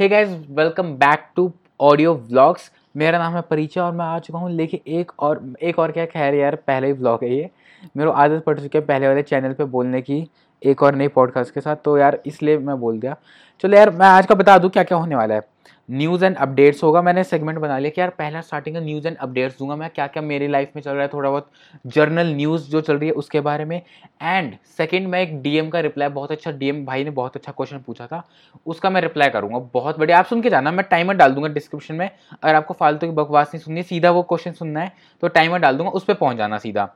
Hey guys welcome back to audio vlogs मेरा नाम है परिचय और मैं आ चुका हूँ लेकिन एक और एक और क्या खैर यार, पहले ही ब्लॉग है ये। मेरे को आदत पड़ चुकी है पहले वाले चैनल पे बोलने की, एक और नई पॉडकास्ट के साथ। तो यार, इसलिए मैं बोल दिया। चलो यार, मैं आज का बता दूँ क्या क्या होने वाला है। न्यूज़ एंड अपडेट्स होगा। मैंने सेगमेंट बना लिया कि यार पहला स्टार्टिंग का न्यूज़ एंड अपडेट्स दूँगा मैं। क्या क्या मेरी लाइफ में चल रहा है थोड़ा बहुत जर्नल न्यूज़ जो चल रही है उसके बारे में। एंड सेकंड मैं एक डीएम का रिप्लाई बहुत अच्छा डीएम भाई ने बहुत अच्छा क्वेश्चन पूछा था, उसका मैं रिप्लाई करूँगा। बहुत बढ़िया। आप सुन के जाना, मैं टाइमर डाल दूँगा डिस्क्रिप्शन में। अगर आपको फालतू की बकवास नहीं सुननी, सीधा वो क्वेश्चन सुनना है तो टाइमर डाल दूँगा, उस पर पहुँच जाना सीधा।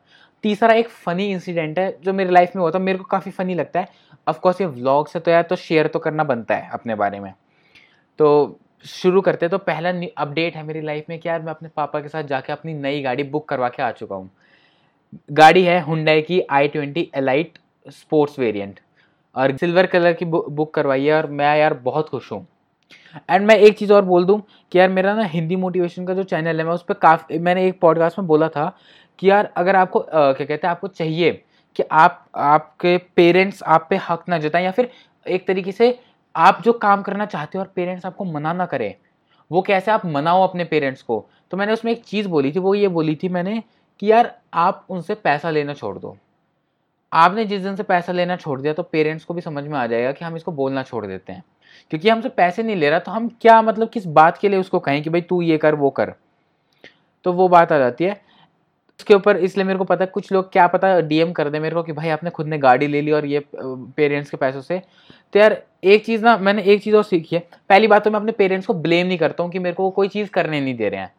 तीसरा एक फ़नी इंसिडेंट है, जो मेरी लाइफ में हुआ था, मेरे को काफ़ी फ़नी लगता है। ऑफकोर्स ये व्लॉग से तो यार तो शेयर तो करना बनता है अपने बारे में। तो शुरू करते हैं तो पहला अपडेट है मेरी लाइफ में कि यार मैं अपने पापा के साथ जाके अपनी नई गाड़ी बुक करवा के आ चुका हूँ। गाड़ी है हुंडई की i twenty elite sports variant और सिल्वर कलर की बुक करवाई है और मैं यार बहुत खुश हूँ। एंड मैं एक चीज़ और बोल दूँ कि यार मेरा ना हिंदी मोटिवेशन का जो चैनल है मैं उस पर काफ़ी मैंने एक पॉडकास्ट में बोला था कि यार अगर आपको आ, क्या कहते हैं आपको चाहिए कि आप आपके पेरेंट्स आप पे हक ना जताएँ या फिर एक तरीके से आप जो काम करना चाहते हो और पेरेंट्स आपको मना ना करें, वो कैसे आप मनाओ अपने पेरेंट्स को? तो मैंने उसमें एक चीज़ बोली थी, वो ये बोली थी मैंने कि यार आप उनसे पैसा लेना छोड़ दो। आपने जिस दिन से पैसा लेना छोड़ दिया तो पेरेंट्स को भी समझ में आ जाएगा कि हम इसको बोलना छोड़ देते हैं। क्योंकि हमसे पैसे नहीं ले रहा तो हम क्या मतलब किस बात के लिए उसको कहें कि भाई तू ये कर, वो कर। तो वो बात आ जाती है। उसके ऊपर इसलिए मेरे को पता है, कुछ लोग क्या पता डीएम कर दे मेरे को कि भाई आपने खुद ने गाड़ी ले ली और ये पेरेंट्स के पैसों से। तो यार, एक चीज़ ना, मैंने एक चीज़ और सीखी है। पहली बात तो मैं अपने पेरेंट्स को ब्लेम नहीं करता हूँ कि मेरे को कोई चीज़ करने नहीं दे रहे हैं।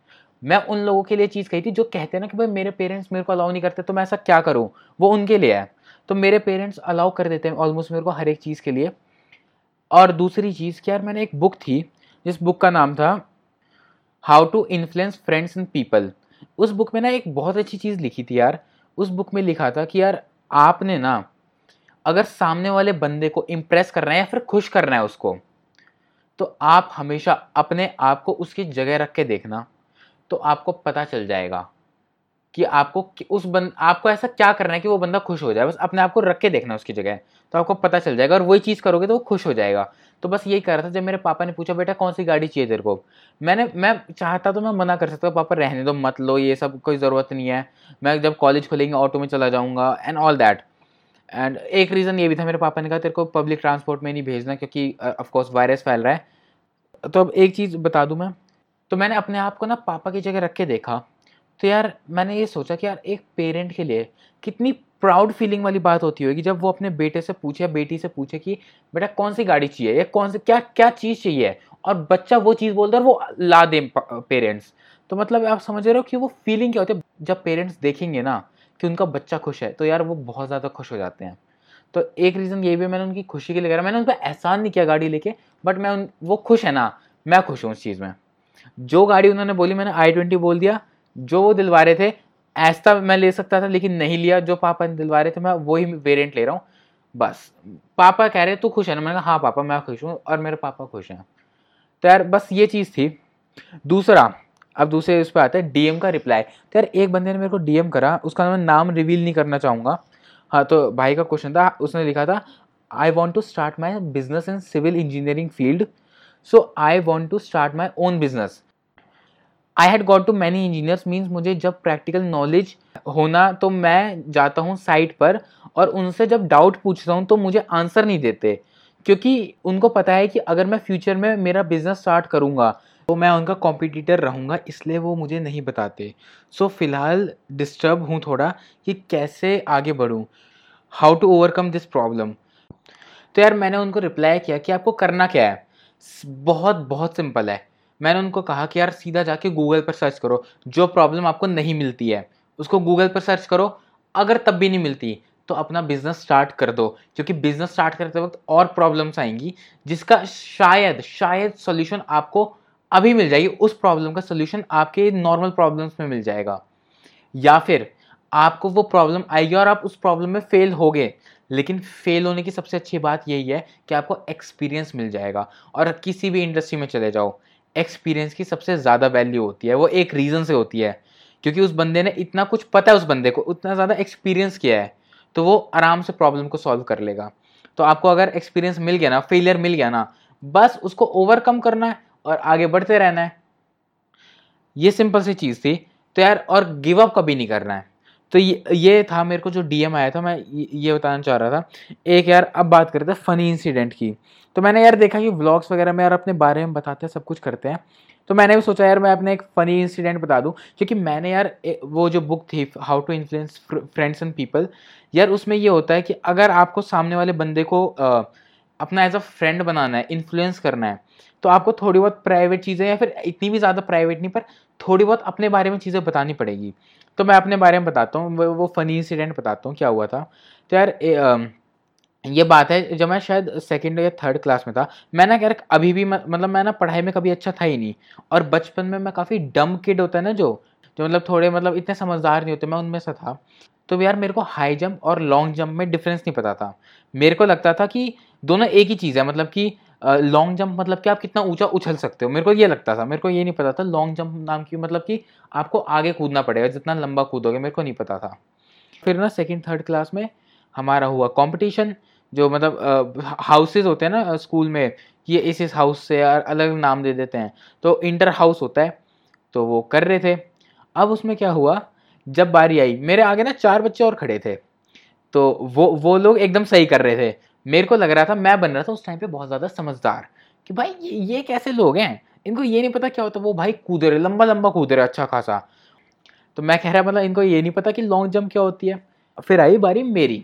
मैं उन लोगों के लिए चीज़ कही थी जो कहते हैं ना कि भाई, मेरे पेरेंट्स मेरे को अलाउ नहीं करते तो मैं ऐसा क्या करूँ? वो उनके लिए है। तो मेरे पेरेंट्स अलाउ कर देते हैं ऑलमोस्ट मेरे को हर एक चीज़ के लिए। और दूसरी चीज़ कि यार, मैंने एक बुक थी, जिस बुक का नाम था how to influence friends and people उस बुक में ना एक बहुत अच्छी चीज़ लिखी थी यार। उस बुक में लिखा था कि यार, आपने ना, अगर सामने वाले बंदे को इम्प्रेस करना है या फिर खुश करना है उसको तो आप हमेशा अपने आप को उसकी जगह रख के देखना तो आपको पता चल जाएगा। कि आपको उस बंद आपको ऐसा क्या करना है कि वो बंदा खुश हो जाए, बस अपने आप को रख के देखना उसकी जगह तो आपको पता चल जाएगा और वही चीज़ करोगे तो वो खुश हो जाएगा। तो बस यही कर रहा था, जब मेरे पापा ने पूछा, बेटा कौन सी गाड़ी चाहिए तेरे को? मैंने, मैं चाहता तो मैं मना कर सकता, पापा, रहने दो, मत लो, ये सब कोई ज़रूरत नहीं है। मैं जब कॉलेज खुलेंगे, ऑटो में चला जाऊँगा एंड ऑल दैट एंड एक रीज़न ये भी था, मेरे पापा ने कहा, तेरे को पब्लिक ट्रांसपोर्ट में नहीं भेजना क्योंकि ऑफकोर्स वायरस फैल रहा है। तो अब एक चीज़ बता दूँ मैं तो मैंने अपने आप को ना पापा की जगह रख के देखा। तो यार, मैंने ये सोचा कि यार एक पेरेंट के लिए कितनी प्राउड फीलिंग वाली बात होती होगी जब वो अपने बेटे से पूछे या बेटी से पूछे कि, बेटा, कौन सी गाड़ी चाहिए या कौन सी, क्या क्या चीज़ चाहिए? और बच्चा वो चीज़ बोलता है वो ला दे पेरेंट्स। तो मतलब आप समझ रहे हो कि वो फीलिंग क्या होती है? जब पेरेंट्स देखेंगे ना कि उनका बच्चा खुश है तो यार वो बहुत ज़्यादा खुश हो जाते हैं। तो एक रीज़न ये भी मैंने उनकी खुशी के लिए करा। मैंने उन पर एहसान नहीं किया गाड़ी लेके, बट मैं उन, वो खुश है ना, मैं खुश हूँ उस चीज़ में। जो गाड़ी उन्होंने बोली, मैंने आई ट्वेंटी बोल दिया जो वो दिलवा रहे थे, ऐसा मैं ले सकता था, लेकिन नहीं लिया। जो पापा ने दिलवा रहे थे, मैं वही वेरिएंट ले रहा हूँ। बस। पापा कह रहे तू खुश है ना? मैंने कहा हाँ पापा, मैं खुश हूँ और मेरे पापा खुश हैं। तो यार, बस ये चीज़ थी। दूसरा, अब दूसरे उस पर आता है डीएम का रिप्लाई तो यार, एक बंदे ने मेरे को डीएम करा, उसका मैं नाम रिवील नहीं करना चाहूँगा। हाँ तो भाई का क्वेश्चन था, उसने लिखा था I want to start my business in civil engineering field so I want to start my own business I had got too many engineers means मुझे जब प्रैक्टिकल नॉलेज होना तो मैं जाता हूँ साइट पर और उनसे जब डाउट पूछता हूँ तो मुझे आंसर नहीं देते। क्योंकि उनको पता है कि अगर मैं फ्यूचर में मेरा बिज़नेस स्टार्ट करूँगा तो मैं उनका कॉम्पिटिटर रहूँगा इसलिए वो मुझे नहीं बताते। सो so, फ़िलहाल डिस्टर्ब हूँ थोड़ा कि कैसे आगे बढ़ूँ how to overcome this problem तो यार मैंने उनको रिप्लाई किया कि आपको करना क्या है? बहुत बहुत सिंपल है। मैंने उनको कहा कि यार सीधा जाके गूगल पर सर्च करो। जो प्रॉब्लम आपको नहीं मिलती है, उसको गूगल पर सर्च करो। अगर तब भी नहीं मिलती तो अपना बिज़नेस स्टार्ट कर दो। क्योंकि बिज़नेस स्टार्ट करते वक्त और प्रॉब्लम्स आएँगी, जिसका शायद शायद सॉल्यूशन आपको अभी मिल जाएगी। उस प्रॉब्लम का सोल्यूशन आपके नॉर्मल प्रॉब्लम्स में मिल जाएगा। या फिर आपको वो प्रॉब्लम आएगी और आप उस प्रॉब्लम में फेल हो गए। लेकिन फेल होने की सबसे अच्छी बात यही है कि आपको एक्सपीरियंस मिल जाएगा और किसी भी इंडस्ट्री में चले जाओ। एक्सपीरियंस की सबसे ज़्यादा वैल्यू होती है, वो एक रीज़न से होती है, क्योंकि उस बंदे ने इतना कुछ पता है उस बंदे को, उतना ज़्यादा एक्सपीरियंस किया है तो वो आराम से प्रॉब्लम को सॉल्व कर लेगा। तो आपको अगर एक्सपीरियंस मिल गया ना फेलियर मिल गया ना, बस उसको ओवरकम करना है और आगे बढ़ते रहना है। ये सिंपल सी चीज़ थी। तो यार, और गिव अप कभी नहीं करना है। तो ये ये था मेरे को जो डीएम आया था मैं ये बताना चाह रहा था। एक यार अब बात करते हैं फ़नी इंसिडेंट की। तो मैंने यार देखा कि व्लॉग्स वगैरह में यार अपने बारे में बताते हैं सब कुछ करते हैं। तो मैंने भी सोचा यार मैं अपने एक फ़नी इंसिडेंट बता दूँ क्योंकि मैंने यार वो जो बुक थी how to influence friends and people यार उसमें ये होता है कि अगर आपको सामने वाले बंदे को आ, अपना एज अ फ्रेंड बनाना है इन्फ्लुएंस करना है तो आपको थोड़ी बहुत प्राइवेट चीज़ें या फिर इतनी भी ज़्यादा प्राइवेट नहीं पर थोड़ी बहुत अपने बारे में चीज़ें बतानी पड़ेगी। तो मैं अपने बारे में बताता हूँ वो वो फ़नी इंसिडेंट बताता हूँ क्या हुआ था। तो यार ए, आ, ये बात है जब मैं शायद सेकेंड या थर्ड क्लास में था मैं ना यार अभी भी मतलब मैं ना पढ़ाई में कभी अच्छा था ही नहीं। और बचपन में मैं काफ़ी डम किड होता है ना जो जो मतलब थोड़े मतलब इतने समझदार नहीं होते मैं उनमें से था। तो यार मेरे को हाई जंप और लॉन्ग जंप में डिफरेंस नहीं पता था। मेरे को लगता था कि दोनों एक ही चीज़ है मतलब कि लॉन्ग जंप मतलब कि आप कितना ऊँचा उछल सकते हो। मेरे को ये लगता था, मेरे को ये नहीं पता था लॉन्ग जंप नाम की मतलब कि आपको आगे कूदना पड़ेगा, जितना लंबा कूदोगे, मेरे को नहीं पता था। फिर ना सेकेंड थर्ड क्लास में हमारा हुआ कंपटीशन जो मतलब हाउसेज होते हैं ना स्कूल में, ये इस इस हाउस से अलग नाम दे देते हैं। तो इंटर हाउस होता है तो वो कर रहे थे। अब उसमें क्या हुआ, जब बारी आई, मेरे आगे ना चार बच्चे और खड़े थे तो वो वो लोग एकदम सही कर रहे थे। मेरे को लग रहा था मैं बन रहा था उस टाइम पे बहुत ज़्यादा समझदार कि भाई ये, ये कैसे लोग हैं? इनको ये नहीं पता क्या होता वो भाई कूद रहे लंबा लंबा कूद रहे अच्छा खासा। तो मैं कह रहा मतलब इनको ये नहीं पता कि लॉन्ग जंप क्या होती है। फिर आई बारी मेरी।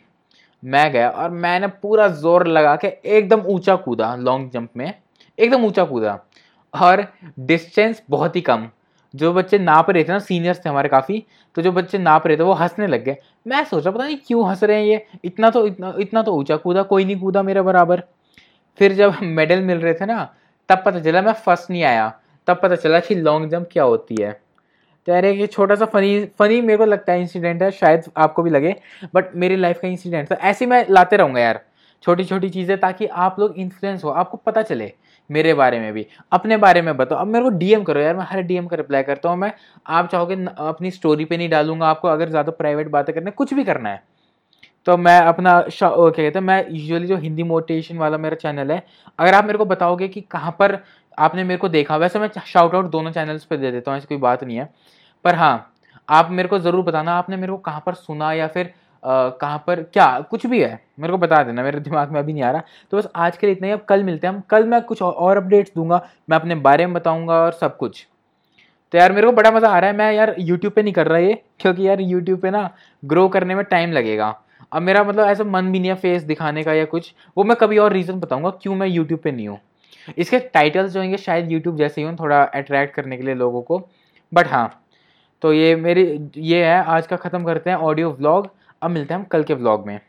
मैं गया और मैंने पूरा ज़ोर लगा के एकदम ऊँचा कूदा लॉन्ग जंप में एकदम ऊँचा कूदा और डिस्टेंस बहुत ही कम। जो बच्चे नाप रहे थे ना सीनियर्स थे हमारे काफ़ी तो जो बच्चे नाप रहे थे, वो हंसने लग गए। मैं सोचा, पता नहीं क्यों हंस रहे हैं ये, इतना तो इतना इतना तो ऊँचा कूदा, कोई नहीं कूदा मेरे बराबर। फिर जब मेडल मिल रहे थे ना, तब पता चला मैं फ़र्स्ट नहीं आया। तब पता चला कि लॉन्ग जंप क्या होती है। तो यार एक छोटा सा फनी फनी मेरे को लगता है इंसिडेंट है, शायद आपको भी लगे बट मेरी लाइफ का इंसिडेंट था ऐसे मैं लाते रहूँगा यार छोटी छोटी चीज़ें, ताकि आप लोग इन्फ्लुएंस हो, आपको पता चले। मेरे बारे में भी। अपने बारे में बताओ। अब मेरे को डीएम करो यार, मैं हर डीएम का रिप्लाई करता हूँ। मैं, आप चाहोगे अपनी स्टोरी पे नहीं डालूँगा आपको, अगर ज़्यादा प्राइवेट बातें करने कुछ भी करना है। तो मैं अपना क्या कहते हैं, मैं यूजुअली जो हिंदी मोटिवेशन वाला मेरा चैनल है, अगर आप मेरे को बताओगे कि कहाँ पर आपने मेरे को देखा, वैसे मैं शाउट आउट दोनों चैनल्स पर दे देता हूँ, ऐसी कोई बात नहीं है। पर हाँ आप मेरे को ज़रूर बताना, आपने मेरे को कहाँ पर सुना या फिर कहाँ पर? क्या? कुछ भी है। मेरे को बता देना, मेरे दिमाग में अभी नहीं आ रहा। तो बस आज के लिए इतना ही। अब कल मिलते हैं हम। कल मैं कुछ और अपडेट्स दूँगा। मैं अपने बारे में बताऊँगा और सब कुछ। तो यार, मेरे को बड़ा मज़ा आ रहा है। मैं यार यूट्यूब पे नहीं कर रहा ये, क्योंकि यार यूट्यूब पे ना ग्रो करने में टाइम लगेगा। अब मेरा मतलब ऐसा मन भी नहीं है फेस दिखाने का या कुछ। वो मैं कभी और रीज़न बताऊँगा क्यों मैं यूट्यूब पे नहीं हूँ। इसके टाइटल्स जो होंगे, शायद यूट्यूब जैसे ही हों, थोड़ा अट्रैक्ट करने के लिए लोगों को। बट हाँ तो ये मेरी, ये है। आज का ख़त्म करते हैं ऑडियो व्लॉग अब मिलते हैं हम कल के व्लॉग में।